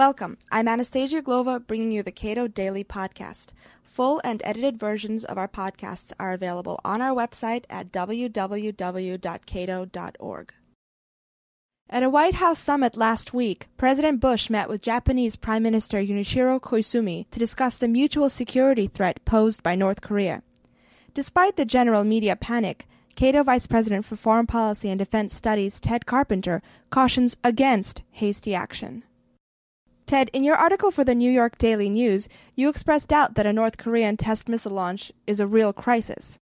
Welcome. I'm Anastasia Uglova, bringing you the Cato Daily Podcast. Full and edited versions of our podcasts are available on our website at www.cato.org. At a White House summit last week, President Bush met with Japanese Prime Minister Junichiro Koizumi to discuss the mutual security threat posed by North Korea. Despite the general media panic, Cato Vice President for Foreign Policy and Defense Studies Ted Carpenter cautions against hasty action. Ted, in your article for the New York Daily News, you expressed doubt that a North Korean test missile launch is a real crisis.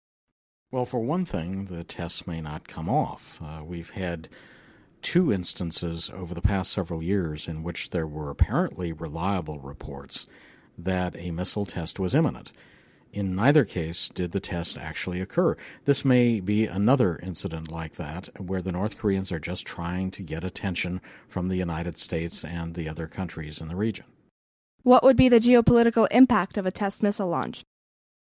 Well, for one thing, the tests may not come off. Uh, we've had two instances over the past several years in which there were apparently reliable reports that a missile test was imminent. In neither case did the test actually occur. This may be another incident like that, where the North Koreans are just trying to get attention from the United States and the other countries in the region. What would be the geopolitical impact of a test missile launch?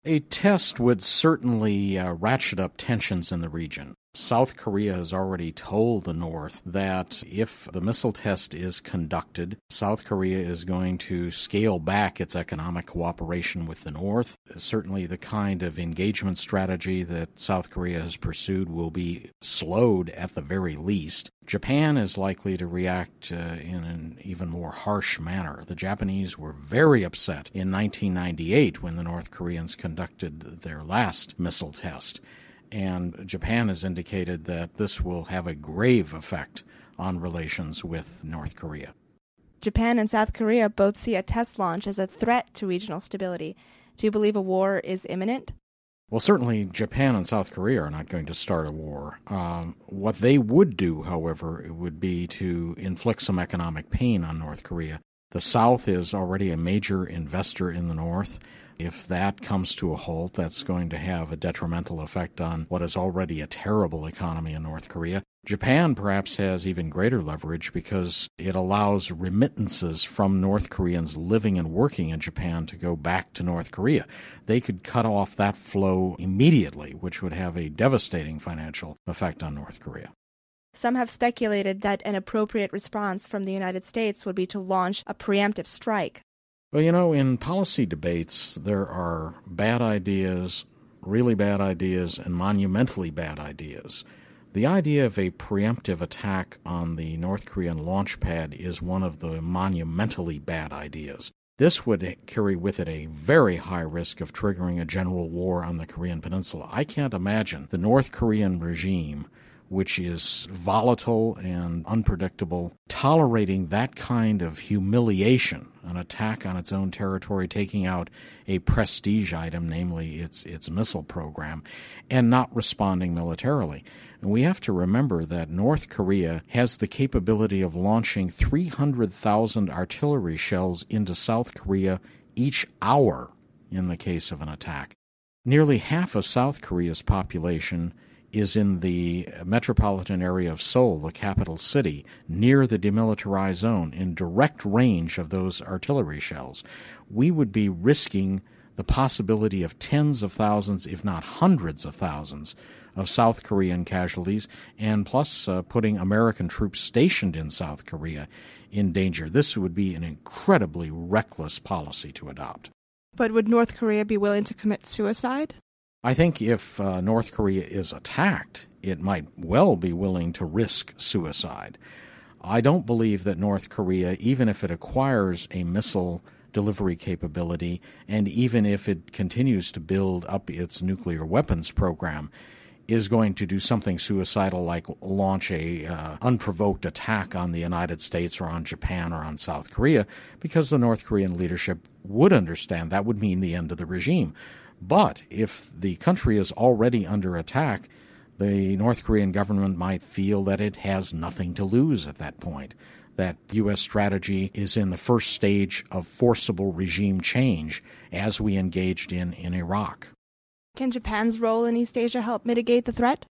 A test would certainly uh, ratchet up tensions in the region. South Korea has already told the North that if the missile test is conducted, South Korea is going to scale back its economic cooperation with the North. Certainly, the kind of engagement strategy that South Korea has pursued will be slowed at the very least. Japan is likely to react uh, in an even more harsh manner. The Japanese were very upset in 1998 when the North Koreans conducted their last missile test and Japan has indicated that this will have a grave effect on relations with North Korea. Japan and South Korea both see a test launch as a threat to regional stability. Do you believe a war is imminent? Well, certainly Japan and South Korea are not going to start a war. Um, what they would do, however, would be to inflict some economic pain on North Korea. The South is already a major investor in the North. If that comes to a halt, that's going to have a detrimental effect on what is already a terrible economy in North Korea. Japan perhaps has even greater leverage because it allows remittances from North Koreans living and working in Japan to go back to North Korea. They could cut off that flow immediately, which would have a devastating financial effect on North Korea. Some have speculated that an appropriate response from the United States would be to launch a preemptive strike. Well, you know, in policy debates, there are bad ideas, really bad ideas, and monumentally bad ideas. The idea of a preemptive attack on the North Korean launch pad is one of the monumentally bad ideas. This would carry with it a very high risk of triggering a general war on the Korean Peninsula. I can't imagine the North Korean regime which is volatile and unpredictable, tolerating that kind of humiliation, an attack on its own territory, taking out a prestige item, namely its its missile program, and not responding militarily. And we have to remember that North Korea has the capability of launching 300,000 artillery shells into South Korea each hour in the case of an attack. Nearly half of South Korea's population is in the metropolitan area of Seoul, the capital city, near the demilitarized zone, in direct range of those artillery shells, we would be risking the possibility of tens of thousands, if not hundreds of thousands, of South Korean casualties, and plus uh, putting American troops stationed in South Korea in danger. This would be an incredibly reckless policy to adopt. But would North Korea be willing to commit suicide? I think if uh, North Korea is attacked, it might well be willing to risk suicide. I don't believe that North Korea, even if it acquires a missile delivery capability, and even if it continues to build up its nuclear weapons program, is going to do something suicidal like launch a uh, unprovoked attack on the United States or on Japan or on South Korea because the North Korean leadership would understand that would mean the end of the regime. But if the country is already under attack, the North Korean government might feel that it has nothing to lose at that point. That U.S. strategy is in the first stage of forcible regime change as we engaged in in Iraq. Can Japan's role in East Asia help mitigate the threat?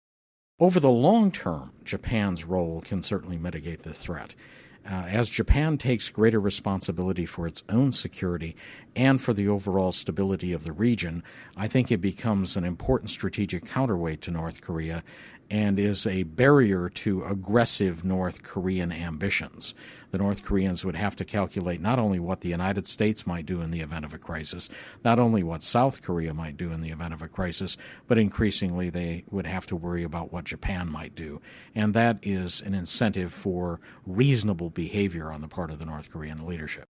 Over the long term, Japan's role can certainly mitigate the threat. Uh, as Japan takes greater responsibility for its own security and for the overall stability of the region, I think it becomes an important strategic counterweight to North Korea and is a barrier to aggressive North Korean ambitions. The North Koreans would have to calculate not only what the United States might do in the event of a crisis, not only what South Korea might do in the event of a crisis, but increasingly they would have to worry about what Japan might do. And that is an incentive for reasonable behavior on the part of the North Korean leadership.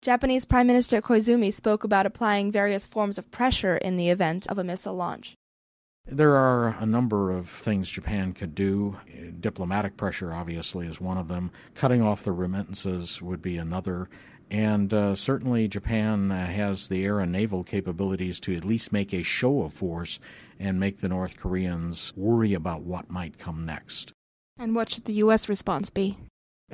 Japanese Prime Minister Koizumi spoke about applying various forms of pressure in the event of a missile launch. There are a number of things Japan could do. Diplomatic pressure, obviously, is one of them. Cutting off the remittances would be another. And uh, certainly, Japan uh, has the air and naval capabilities to at least make a show of force and make the North Koreans worry about what might come next. And what should the U.S. response be?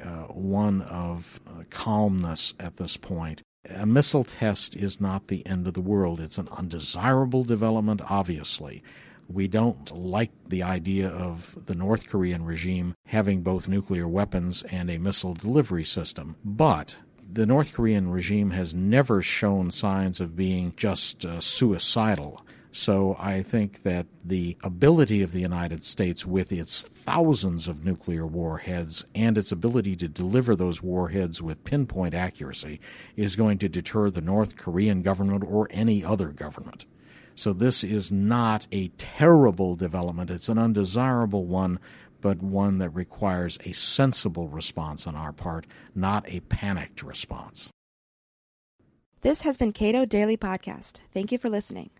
uh, one of uh, calmness at this point. A missile test is not the end of the world. It's an undesirable development, obviously. We don't like the idea of the North Korean regime having both nuclear weapons and a missile delivery system. But the North Korean regime has never shown signs of being just uh, suicidal. So I think that the ability of the United States, with its thousands of nuclear warheads and its ability to deliver those warheads with pinpoint accuracy, is going to deter the North Korean government or any other government. So this is not a terrible development. It's an undesirable one, but one that requires a sensible response on our part, not a panicked response. This has been Cato Daily Podcast. Thank you for listening.